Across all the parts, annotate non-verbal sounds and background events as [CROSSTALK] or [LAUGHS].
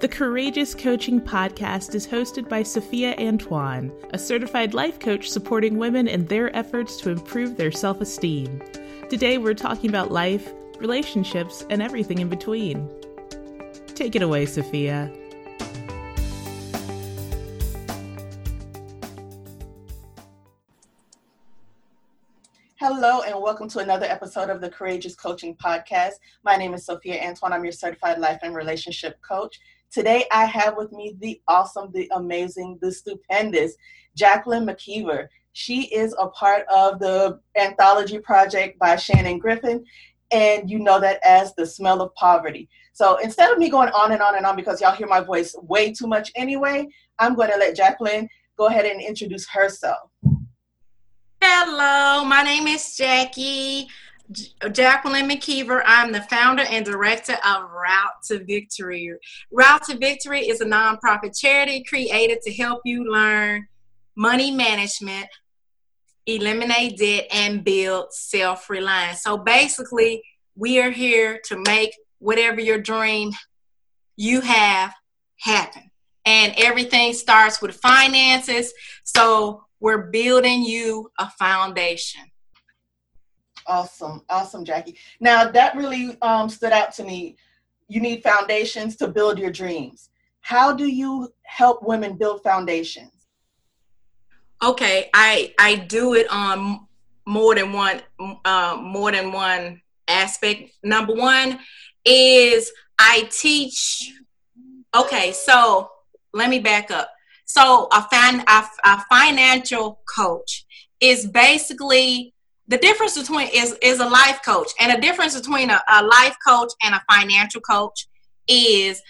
The Courageous Coaching Podcast is hosted by Sophia Antoine, a certified life coach supporting women in their efforts to improve their self esteem. Today, we're talking about life, relationships, and everything in between. Take it away, Sophia. Hello, and welcome to another episode of the Courageous Coaching Podcast. My name is Sophia Antoine. I'm your certified life and relationship coach. Today, I have with me the awesome, the amazing, the stupendous Jacqueline McKeever. She is a part of the anthology project by Shannon Griffin, and you know that as the smell of poverty. So instead of me going on and on and on because y'all hear my voice way too much anyway, I'm going to let Jacqueline go ahead and introduce herself. Hello, my name is Jackie. Jacqueline McKeever. I'm the founder and director of Route to Victory. Route to Victory is a nonprofit charity created to help you learn money management, eliminate debt, and build self reliance. So basically, we are here to make whatever your dream you have happen. And everything starts with finances. So we're building you a foundation. Awesome, awesome, Jackie. Now that really um, stood out to me. You need foundations to build your dreams. How do you help women build foundations? Okay, I I do it on more than one uh, more than one aspect. Number one is I teach. Okay, so let me back up. So a fan a, a financial coach is basically the difference between is is a life coach and a difference between a, a life coach and a financial coach is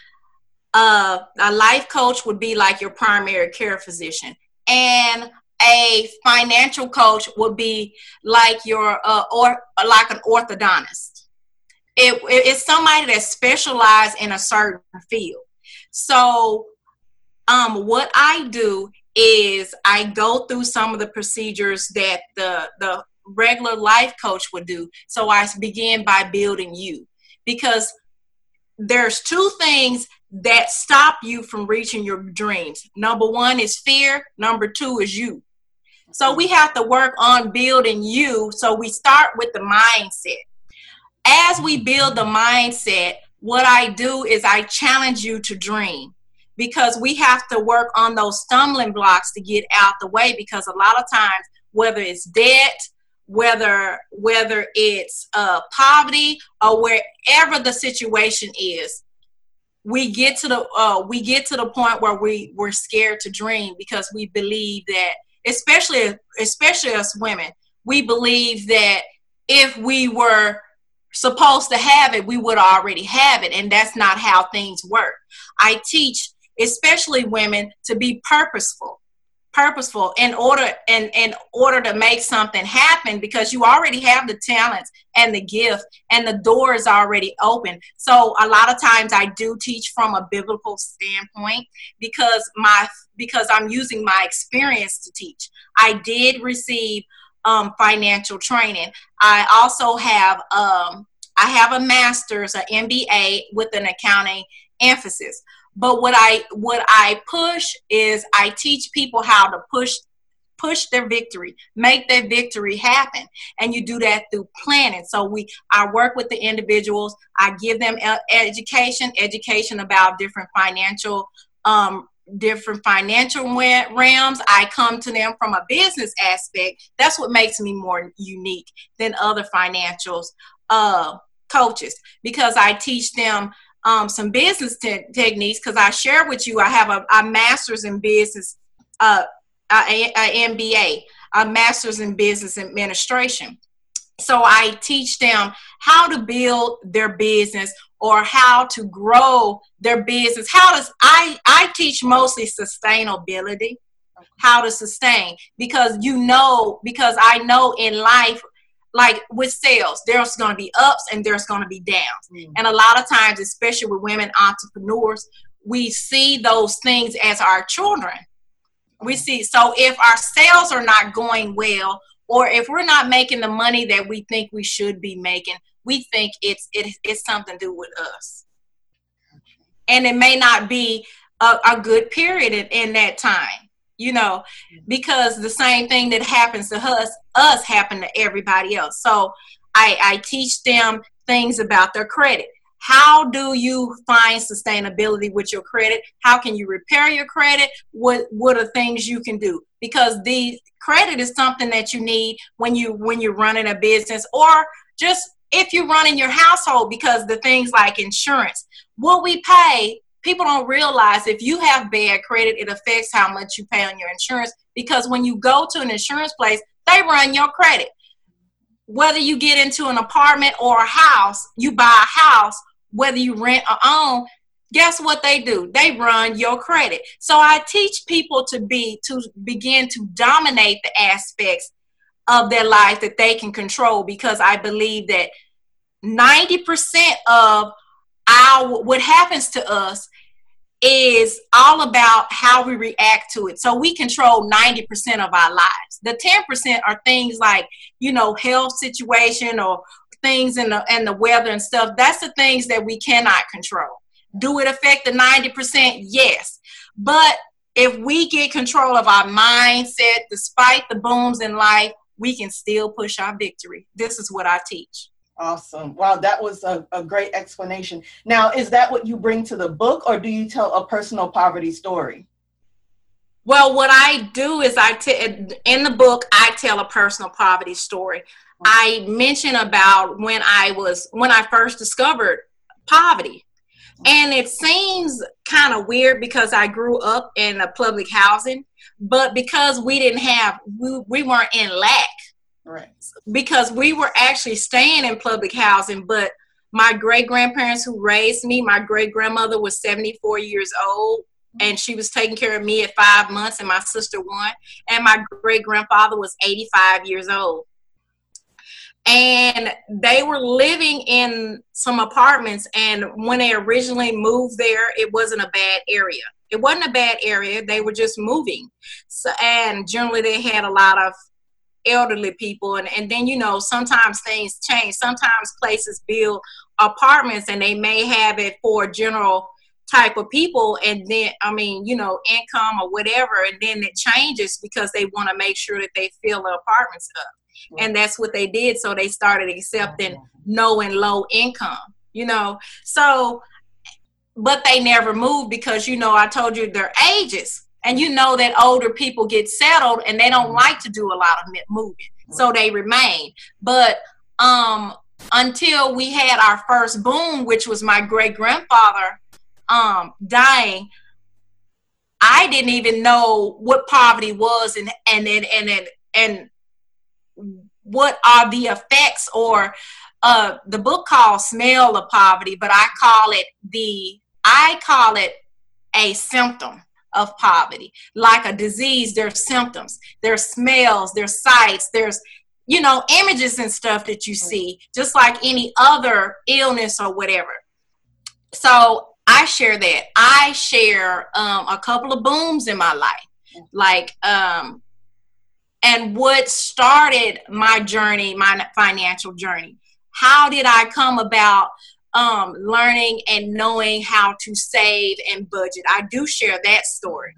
uh, a life coach would be like your primary care physician and a financial coach would be like your uh, or like an orthodontist. It, it's somebody that specializes in a certain field. So um, what i do is i go through some of the procedures that the the regular life coach would do. So I begin by building you because there's two things that stop you from reaching your dreams. Number one is fear, number two is you. So we have to work on building you. So we start with the mindset. As we build the mindset, what I do is I challenge you to dream because we have to work on those stumbling blocks to get out the way because a lot of times whether it's debt whether whether it's uh, poverty or wherever the situation is we get to the uh, we get to the point where we we're scared to dream because we believe that especially especially us women we believe that if we were supposed to have it we would already have it and that's not how things work. I teach especially women to be purposeful purposeful in order in, in order to make something happen because you already have the talents and the gift and the door is already open. So a lot of times i do teach from a biblical standpoint because my because i'm using my experience to teach. I did receive um, financial training. I also have um, i have a master's an mba with an accounting emphasis but what i what i push is i teach people how to push push their victory make their victory happen. And you do that through planning. So we i work with the individuals. I give them education education about different financial um, different financial realms. I come to them from a business aspect. That's what makes me more unique than other financials uh, coaches because i teach them um, some business te- techniques because I share with you I have a, a master's in business, uh, a, a MBA, a master's in business administration. So I teach them how to build their business or how to grow their business. How does I I teach mostly sustainability, how to sustain because you know because I know in life like with sales, there's going to be ups and there's going to be downs. Mm. And a lot of times, especially with women entrepreneurs, we see those things as our children. We see, so if our sales are not going well, or if we're not making the money that we think we should be making, we think it's it, it's something to do with us. and it may not be a, a good period in, in that time you know because the same thing that happens to us us happen to everybody else. So i i teach them things about their credit. How do you find sustainability with your credit? How can you repair your credit? What what are things you can do? Because the credit is something that you need when you when you're running a business or just if you're running your household because the things like insurance what we pay people don't realize if you have bad credit it affects how much you pay on your insurance because when you go to an insurance place they run your credit. Whether you get into an apartment or a house you buy a house whether you rent or own guess what they do? They run your credit. So i teach people to be to begin to dominate the aspects of their life that they can control because i believe that 90% of our what happens to us is all about how we react to it. So we control 90% of our lives. The 10% are things like, you know, health situation or things in the and the weather and stuff. That's the things that we cannot control. Do it affect the 90%? Yes. But if we get control of our mindset, despite the booms in life, we can still push our victory. This is what I teach. Awesome. Wow, that was a, a great explanation. Now, is that what you bring to the book, or do you tell a personal poverty story? Well, what I do is I t- in the book I tell a personal poverty story. I mention about when I was when I first discovered poverty. And it seems kind of weird because I grew up in a public housing, but because we didn't have we, we weren't in lack Because we were actually staying in public housing, but my great grandparents who raised me, my great grandmother was 74 years old and she was taking care of me at five months and my sister one and my great grandfather was 85 years old. And they were living in some apartments and when they originally moved there it wasn't a bad area. It wasn't a bad area. They were just moving. So and generally they had a lot of elderly people and, and then you know sometimes things change. Sometimes places build apartments and they may have it for general type of people and then i mean you know income or whatever and then it changes because they want to make sure that they fill the apartments up. And that's what they did so they started accepting mm-hmm. no and low income you know? So but they never moved because you know i told you their ages and you know that older people get settled and they don't mm-hmm. like to do a lot of moving so they remain but um until we had our first boom which was my great grandfather um dying i didn't even know what poverty was and and and and, and what are the effects or uh the book called smell of poverty but i call it the i call it a symptom of poverty. Like a disease, there's symptoms, there's smells, there's sights, there's you know images and stuff that you see, just like any other illness or whatever. So I share that. I share um, a couple of booms in my life, like um, and what started my journey, my financial journey. How did I come about um, learning and knowing how to save and budget. I do share that story.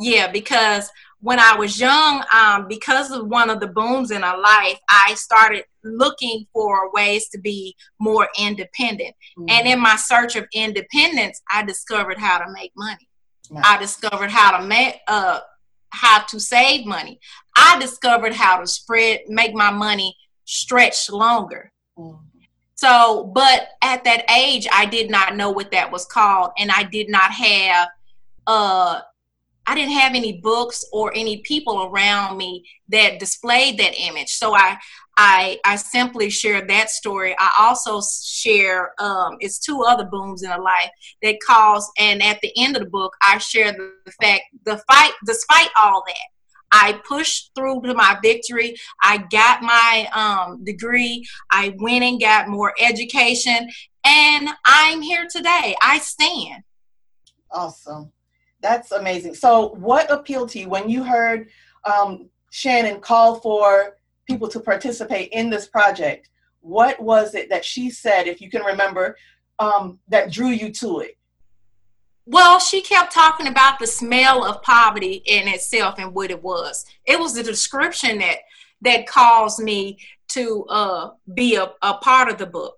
Yeah, because when I was young, um, because of one of the booms in our life, I started looking for ways to be more independent. Mm-hmm. And in my search of independence, I discovered how to make money. Nice. I discovered how to make uh, how to save money. I discovered how to spread make my money stretch longer. Mm-hmm. So, but at that age, I did not know what that was called, and I did not have, uh, I didn't have any books or any people around me that displayed that image. So I, I, I simply share that story. I also share, um, it's two other booms in a life that cause, and at the end of the book, I share the, fact, the fight, despite all that, I pushed through to my victory. I got my um, degree. I went and got more education, and I'm here today. I stand. Awesome. That's amazing. So, what appealed to you when you heard um, Shannon call for people to participate in this project? What was it that she said, if you can remember, um, that drew you to it? Well, she kept talking about the smell of poverty in itself and what it was. It was the description that that caused me to uh, be a, a part of the book.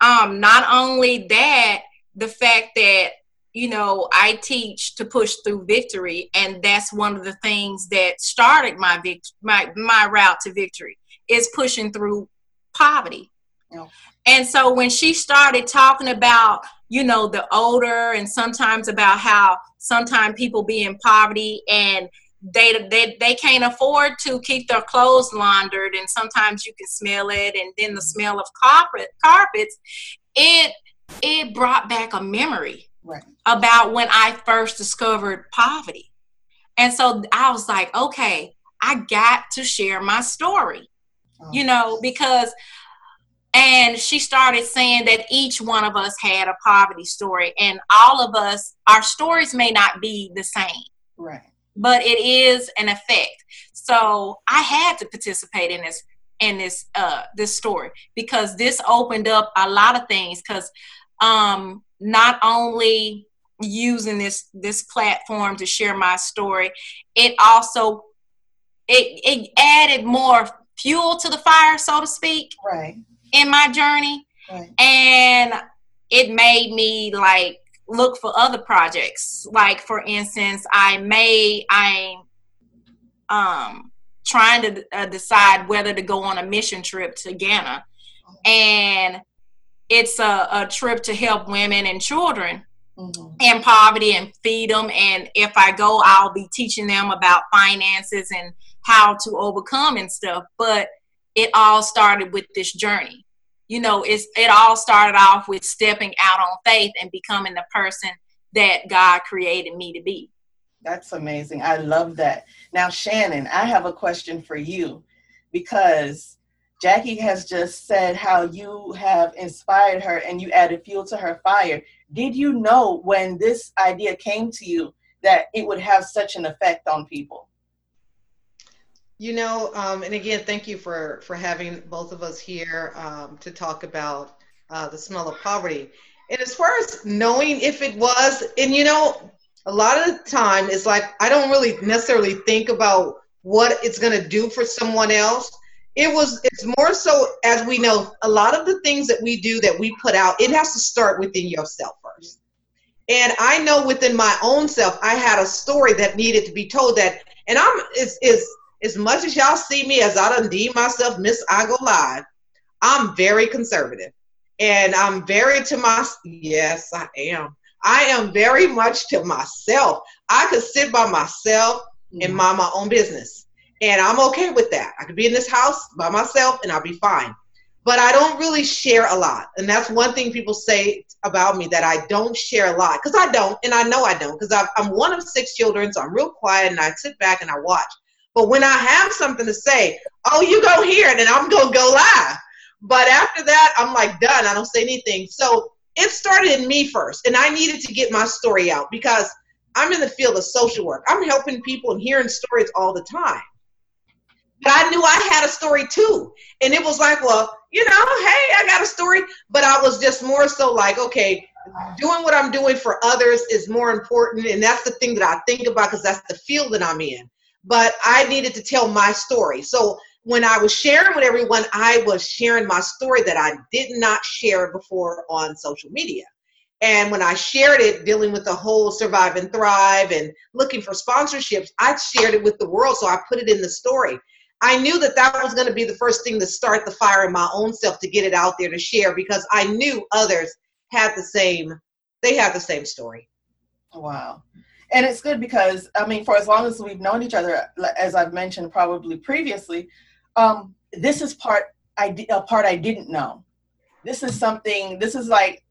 Um, not only that, the fact that you know I teach to push through victory, and that's one of the things that started my vict- my my route to victory is pushing through poverty. Yeah. And so when she started talking about, you know, the odor and sometimes about how sometimes people be in poverty and they, they they can't afford to keep their clothes laundered and sometimes you can smell it and then the smell of carpet carpets it it brought back a memory right. about when I first discovered poverty. And so I was like, okay, I got to share my story. Oh. You know, because and she started saying that each one of us had a poverty story and all of us our stories may not be the same. Right. But it is an effect. So i had to participate in this in this uh this story because this opened up a lot of things because um not only using this this platform to share my story it also it it added more fuel to the fire so to speak. Right in my journey. Right. And it made me like look for other projects. Like for instance, I may I'm um trying to uh, decide whether to go on a mission trip to Ghana. And it's a, a trip to help women and children mm-hmm. in poverty and feed them. And if I go, I'll be teaching them about finances and how to overcome and stuff. But it all started with this journey. You know, it's it all started off with stepping out on faith and becoming the person that God created me to be. That's amazing. I love that. Now, Shannon, I have a question for you because Jackie has just said how you have inspired her and you added fuel to her fire. Did you know when this idea came to you that it would have such an effect on people? You know, um, and again, thank you for for having both of us here um, to talk about uh, the smell of poverty. And as far as knowing if it was, and you know, a lot of the time it's like I don't really necessarily think about what it's going to do for someone else. It was, it's more so as we know, a lot of the things that we do that we put out, it has to start within yourself first. And I know within my own self, I had a story that needed to be told that, and I'm is is as much as y'all see me as I done deem myself Miss I Go Live, I'm very conservative. And I'm very to my yes, I am. I am very much to myself. I could sit by myself and mm-hmm. mind my own business. And I'm okay with that. I could be in this house by myself and I'll be fine. But I don't really share a lot. And that's one thing people say about me that I don't share a lot. Because I don't, and I know I don't, because I'm one of six children, so I'm real quiet and I sit back and I watch. But when I have something to say, oh, you go here, and then I'm gonna go live. But after that, I'm like done. I don't say anything. So it started in me first, and I needed to get my story out because I'm in the field of social work. I'm helping people and hearing stories all the time. But I knew I had a story too. And it was like, well, you know, hey, I got a story. But I was just more so like, okay, doing what I'm doing for others is more important. And that's the thing that I think about because that's the field that I'm in but I needed to tell my story. So when I was sharing with everyone, I was sharing my story that I did not share before on social media. And when I shared it, dealing with the whole survive and thrive and looking for sponsorships, I shared it with the world. So I put it in the story. I knew that that was going to be the first thing to start the fire in my own self to get it out there to share because I knew others had the same, they had the same story. Wow and it's good because I mean, for as long as we've known each other, as I've mentioned probably previously, um, this is part I a part I didn't know. This is something. This is like,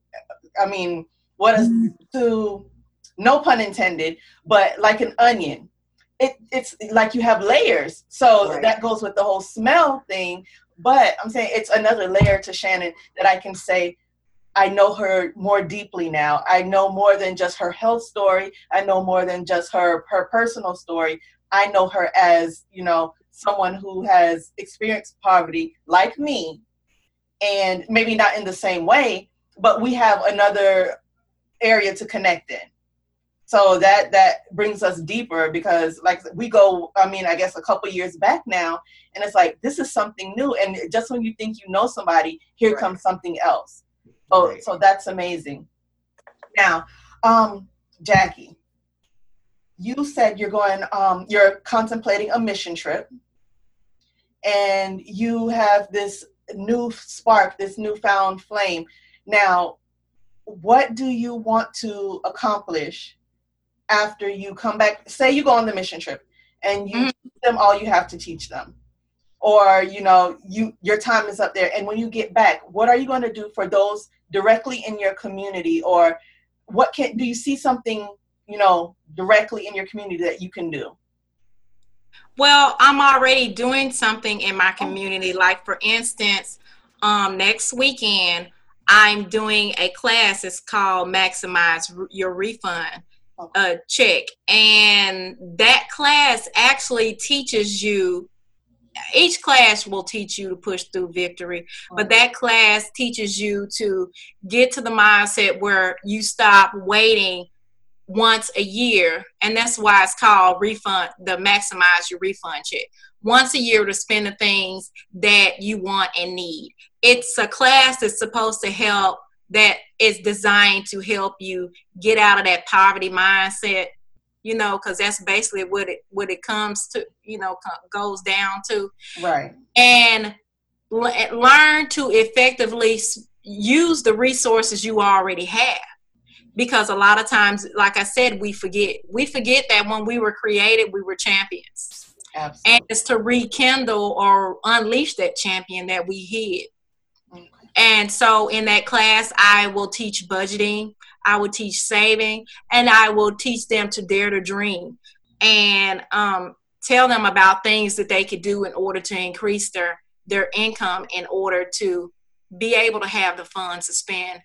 I mean, what is to no pun intended, but like an onion. It, it's like you have layers, so right. that goes with the whole smell thing. But I'm saying it's another layer to Shannon that I can say I know her more deeply now. I know more than just her health story. I know more than just her her personal story. I know her as, you know, someone who has experienced poverty like me and maybe not in the same way, but we have another area to connect in. so that that brings us deeper because like we go i mean i guess a couple years back now and it's like this is something new and just when you think you know somebody here right. comes something else oh right. so that's amazing now um jackie you said you're going um you're contemplating a mission trip and you have this new spark this newfound flame now what do you want to accomplish after you come back say you go on the mission trip and you mm-hmm. teach them all you have to teach them or you know you your time is up there and when you get back what are you going to do for those directly in your community or what can do you see something you know directly in your community that you can do? Well i'm already doing something in my community. Like for instance um, next weekend i'm doing a class. It's called maximize your refund a check. And that class actually teaches you each class will teach you to push through victory but that class teaches you to get to the mindset where you stop waiting once a year and that's why it's called refund the maximize your refund check. Once a year to spend the things that you want and need. It's a class that's supposed to help that is designed to help you get out of that poverty mindset you know because that's basically what it what it comes to you know goes down to. Right. And l- learn to effectively use the resources you already have. Because a lot of times like i said we forget we forget that when we were created we were champions. Absolutely. and it's to rekindle or unleash that champion that we hid. And so in that class, I will teach budgeting, I will teach saving, and I will teach them to dare to dream and um, tell them about things that they could do in order to increase their their income in order to be able to have the funds to spend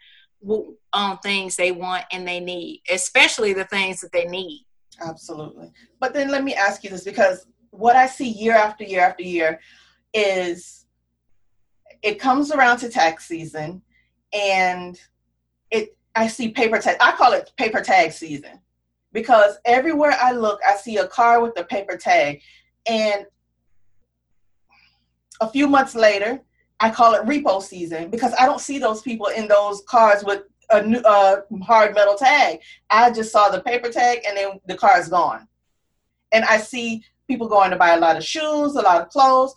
on things they want and they need, especially the things that they need. Absolutely. But then let me ask you this because what I see year after year after year is it comes around to tax season and it I see paper tag I call it paper tag season because everywhere I look I see a car with a paper tag and a few months later I call it repo season because I don't see those people in those cars with a new uh, hard metal tag. I just saw the paper tag and then the car is gone. And I see people going to buy a lot of shoes, a lot of clothes,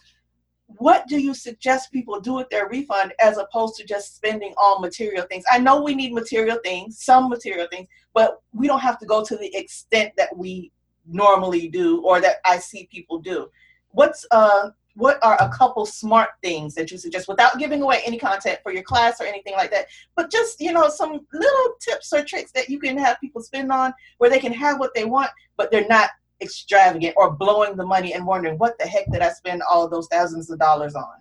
what do you suggest people do with their refund as opposed to just spending all material things? I know we need material things, some material things, but we don't have to go to the extent that we normally do or that I see people do. What's uh what are a couple smart things that you suggest without giving away any content for your class or anything like that but just you know some little tips or tricks that you can have people spend on where they can have what they want but they're not extravagant or blowing the money and wondering what the heck did I spend all of those thousands of dollars on?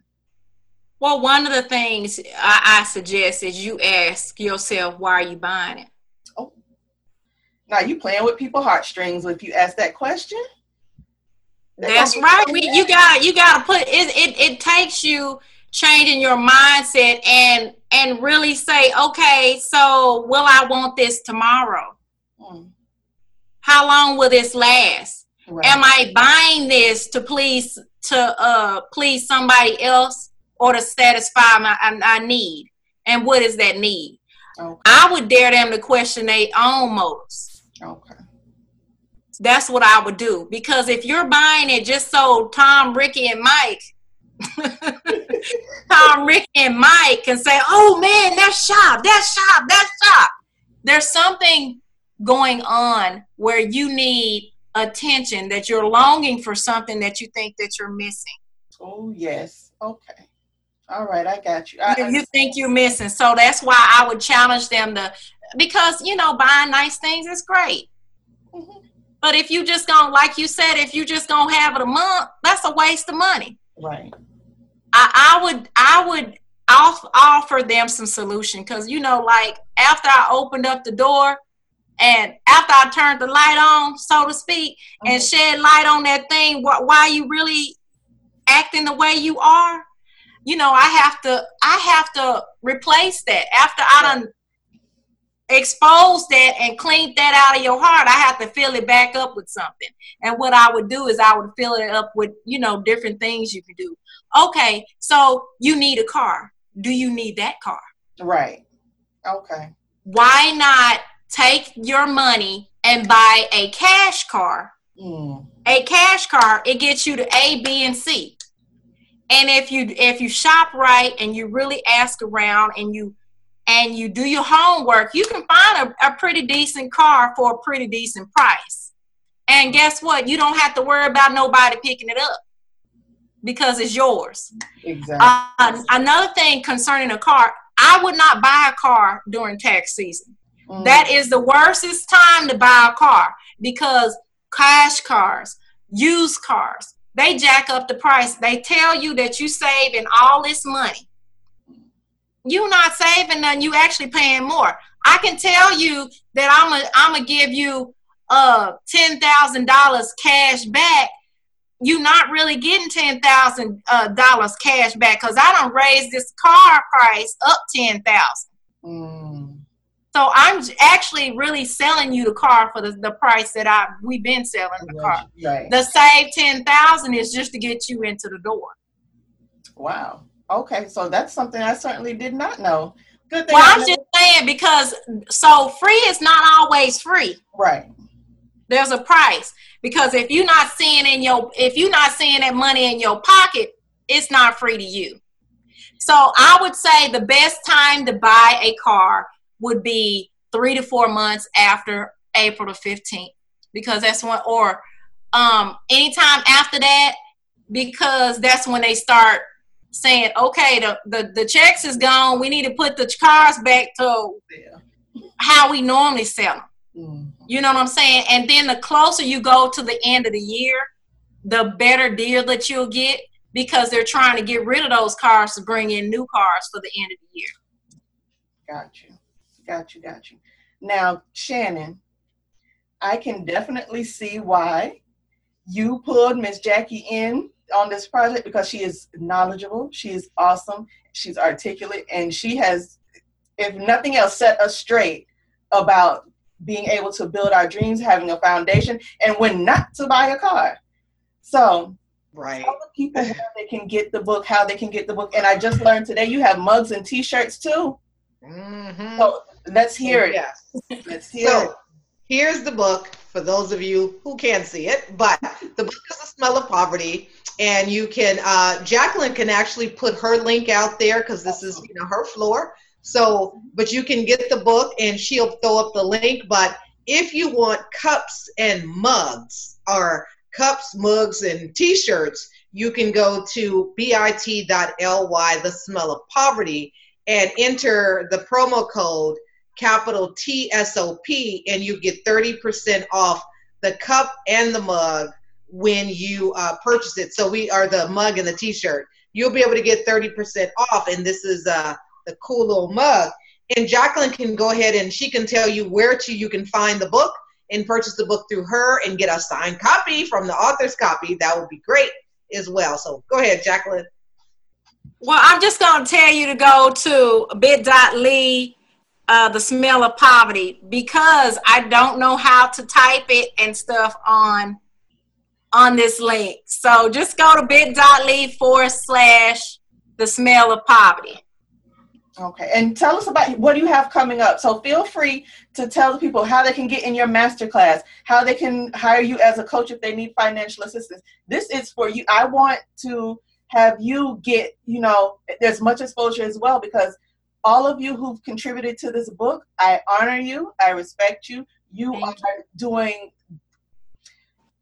Well, one of the things I, I suggest is you ask yourself, why are you buying it? Oh, now you playing with people's heartstrings if you ask that question. That's right. We, you got you got to put it, it. It takes you changing your mindset and and really say, okay, so will I want this tomorrow? How long will this last? Right. Am I buying this to please to uh please somebody else or to satisfy my I, need? And what is that need? Okay. I would dare them to question their own motives. Okay. That's what I would do because if you're buying it just so Tom, Ricky, and Mike, [LAUGHS] Tom, Ricky, and Mike can say, "Oh man, that shop, that shop, that shop." There's something going on where you need attention, that you're longing for something that you think that you're missing. Oh, yes. Okay. All right, I got you. I, you think you're missing. So that's why I would challenge them to, because, you know, buying nice things is great. Mm-hmm. But if you just gonna, like you said, if you just gonna have it a month, that's a waste of money. Right. I, I would, I would offer them some solution because you know, like after I opened up the door, and after I turned the light on, so to speak, mm-hmm. and shed light on that thing, wh- why you really acting the way you are, you know, I have to, I have to replace that after I done expose that and clean that out of your heart, I have to fill it back up with something. And what I would do is I would fill it up with, you know, different things you can do. Okay, so you need a car. Do you need that car? Right. Okay. Why not take your money and buy a cash car? Mm. A cash car, it gets you to A, B, and C. And if you if you shop right and you really ask around and you and you do your homework, you can find a, a pretty decent car for a pretty decent price. And guess what? You don't have to worry about nobody picking it up because it's yours. Exactly. Uh, another thing concerning a car, I would not buy a car during tax season. That is the worstest time to buy a car because cash cars, used cars, they jack up the price. They tell you that you saving all this money. You're not saving none. You actually paying more. I can tell you that I'm a, I'm gonna give you uh ten thousand dollars cash back. You're not really getting ten thousand uh, dollars cash back because I don't raise this car price up ten thousand. Mm. So I'm actually really selling you the car for the, the price that I we've been selling the car. Right. The save ten thousand is just to get you into the door. Wow. Okay, so that's something I certainly did not know. Good thing. Well, I'm just saying because so free is not always free. Right. There's a price because if you're not seeing in your if you're not seeing that money in your pocket, it's not free to you. So I would say the best time to buy a car would be three to four months after April the 15th because that's when, or um, anytime after that because that's when they start saying, okay, the, the, the checks is gone. We need to put the cars back to yeah. how we normally sell them. Mm-hmm. You know what I'm saying? And then the closer you go to the end of the year, the better deal that you'll get because they're trying to get rid of those cars to bring in new cars for the end of the year. Got you. Got you, got you. Now, Shannon, I can definitely see why you pulled Miss Jackie in on this project because she is knowledgeable, she is awesome, she's articulate, and she has, if nothing else, set us straight about being able to build our dreams, having a foundation, and when not to buy a car. So, right. Tell the people how they can get the book, how they can get the book. And I just learned today you have mugs and T-shirts too. Mm-hmm. So Let's hear it. Yes. Let's hear so, it. Here's the book for those of you who can't see it, but the book is The Smell of Poverty. And you can, uh, Jacqueline can actually put her link out there because this is, you know, her floor. So, but you can get the book and she'll throw up the link. But if you want cups and mugs or cups, mugs, and t-shirts, you can go to bit.ly, the smell of poverty, and enter the promo code capital TSOP, and you get 30% off the cup and the mug when you uh, purchase it. So we are the mug and the t-shirt. You'll be able to get 30% off, and this is uh, the cool little mug. And Jacqueline can go ahead and she can tell you where to you can find the book and purchase the book through her and get a signed copy from the author's copy. That would be great as well. So go ahead, Jacqueline. Well, I'm just going to tell you to go to bit.ly uh, the smell of poverty because I don't know how to type it and stuff on on this link. So just go to bit.ly forward slash the smell of poverty. Okay, and tell us about what you have coming up. So feel free to tell the people how they can get in your masterclass, how they can hire you as a coach if they need financial assistance. This is for you. I want to have you get, you know, there's much exposure as well because all of you who've contributed to this book, I honor you. I respect you. You Thank are you. doing,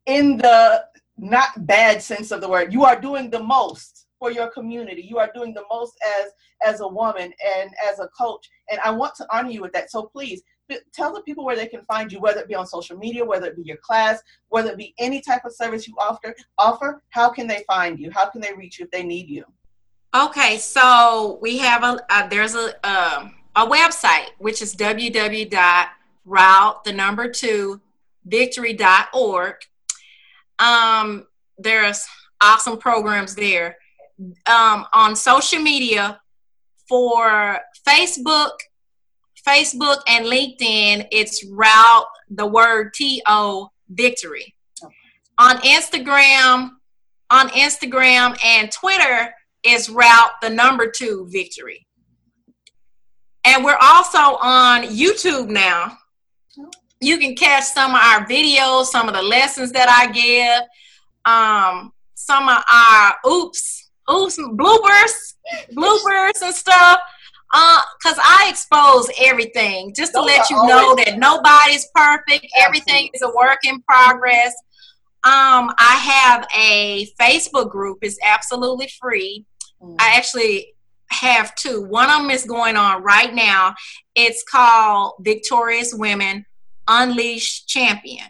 in the not bad sense of the word, you are doing the most for your community. You are doing the most as as a woman and as a coach, and I want to honor you with that. So please tell the people where they can find you, whether it be on social media, whether it be your class, whether it be any type of service you offer. Offer. How can they find you? How can they reach you if they need you? Okay, so we have a uh, there's a um, a website which is www.route the number two victory.org. Um, there's awesome programs there. Um, on social media for Facebook, Facebook and LinkedIn, it's route the word T O victory. On Instagram, on Instagram and Twitter is route the number two victory. And we're also on YouTube now. You can catch some of our videos, some of the lessons that I give, um, some of our oops, oops, bloopers, bloopers and stuff. Uh, cause I expose everything just to Those let you know that nobody's perfect. Absolutely. Everything is a work in progress. Um, I have a Facebook group. It's absolutely free. Mm. I actually have two. One of them is going on right now. It's called Victorious Women Unleash Champion.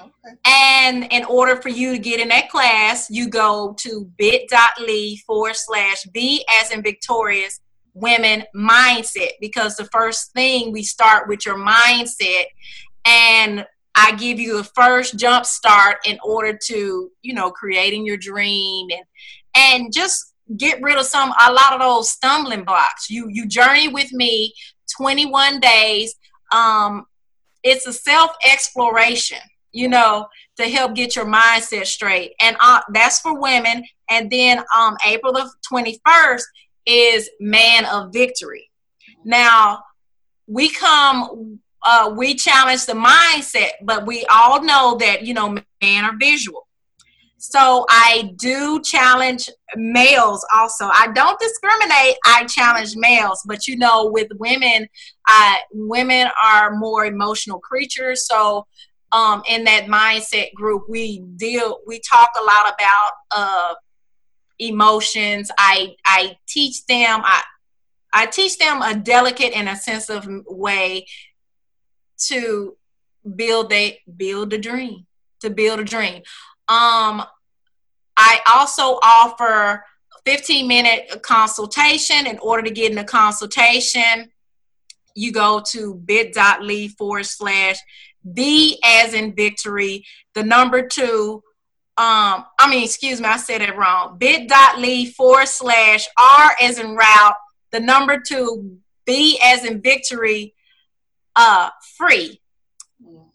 Okay. And in order for you to get in that class, you go to bit.ly forward slash B as in victorious women mindset because the first thing we start with your mindset and I give you the first jump start in order to, you know, creating your dream and and just get rid of some a lot of those stumbling blocks. You you journey with me 21 days. Um it's a self exploration, you know, to help get your mindset straight. And uh, that's for women. And then um April the 21st is Man of Victory. Now, we come, uh, we challenge the mindset, but we all know that, you know, men are visual. So I do challenge males also. I don't discriminate. I challenge males, but you know, with women, women are more emotional creatures. So um, in that mindset group, we deal, we talk a lot about uh, emotions. I I teach them I I teach them a delicate and a sensitive way to build a build a dream to build a dream. Um, I also offer 15 minute consultation. In order to get in a consultation, you go to bit.ly forward slash B as in victory, the number two um, I mean, excuse me, I said it wrong. Bit.ly forward slash R as in route, the number two, B as in victory, uh, free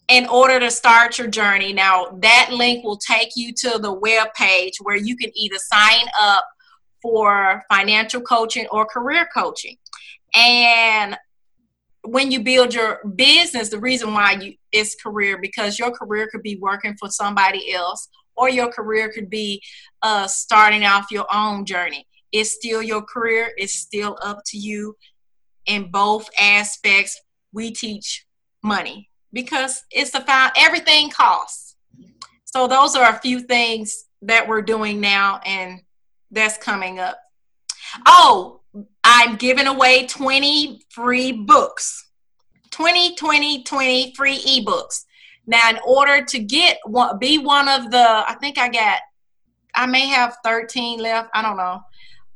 in order to start your journey. Now, that link will take you to the web page where you can either sign up for financial coaching or career coaching. And when you build your business, the reason why you is career because your career could be working for somebody else or your career could be uh, starting off your own journey. It's still your career, it's still up to you. In both aspects, we teach money because it's about everything costs. So, those are a few things that we're doing now, and that's coming up. Oh, I'm giving away 20 free books 20, 20, 20 free ebooks. Now, in order to get one, be one of the, I think I got, I may have 13 left. I don't know.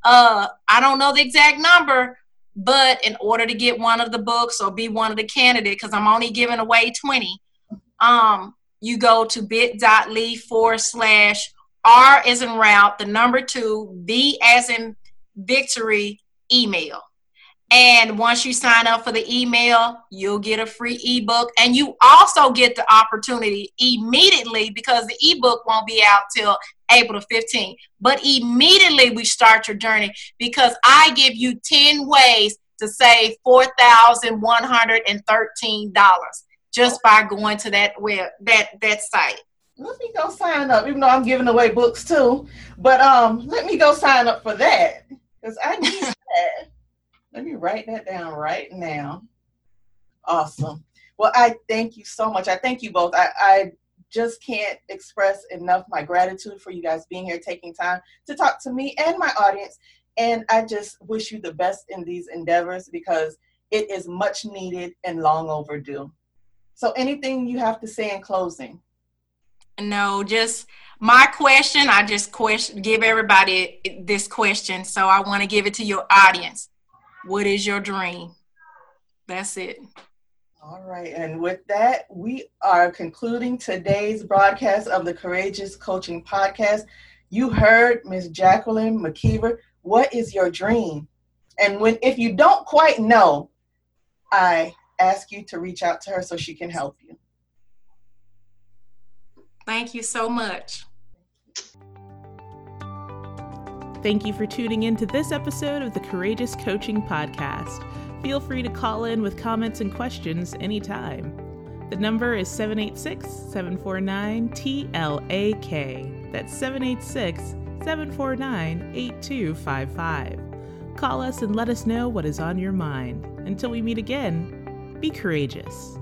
Uh, I don't know the exact number, but in order to get one of the books or be one of the candidates, because I'm only giving away 20, um, you go to bit.ly forward slash R as in route, the number two, B as in victory, email. And once you sign up for the email, you'll get a free ebook. And you also get the opportunity immediately because the ebook won't be out till April 15th. But immediately we start your journey because I give you 10 ways to save $4,113 just by going to that web that that site. Let me go sign up, even though I'm giving away books too. But um, let me go sign up for that because I need [LAUGHS] that. Let me write that down right now. Awesome. Well, I thank you so much. I thank you both. I, I just can't express enough my gratitude for you guys being here, taking time to talk to me and my audience. And I just wish you the best in these endeavors because it is much needed and long overdue. So, anything you have to say in closing? No, just my question. I just question, give everybody this question. So, I want to give it to your audience. What is your dream? That's it. All right. And with that, we are concluding today's broadcast of the Courageous Coaching Podcast. You heard Ms. Jacqueline McKeever. What is your dream? And when if you don't quite know, I ask you to reach out to her so she can help you. Thank you so much. Thank you for tuning in to this episode of the Courageous Coaching Podcast. Feel free to call in with comments and questions anytime. The number is 786 749 TLAK. That's 786 749 8255. Call us and let us know what is on your mind. Until we meet again, be courageous.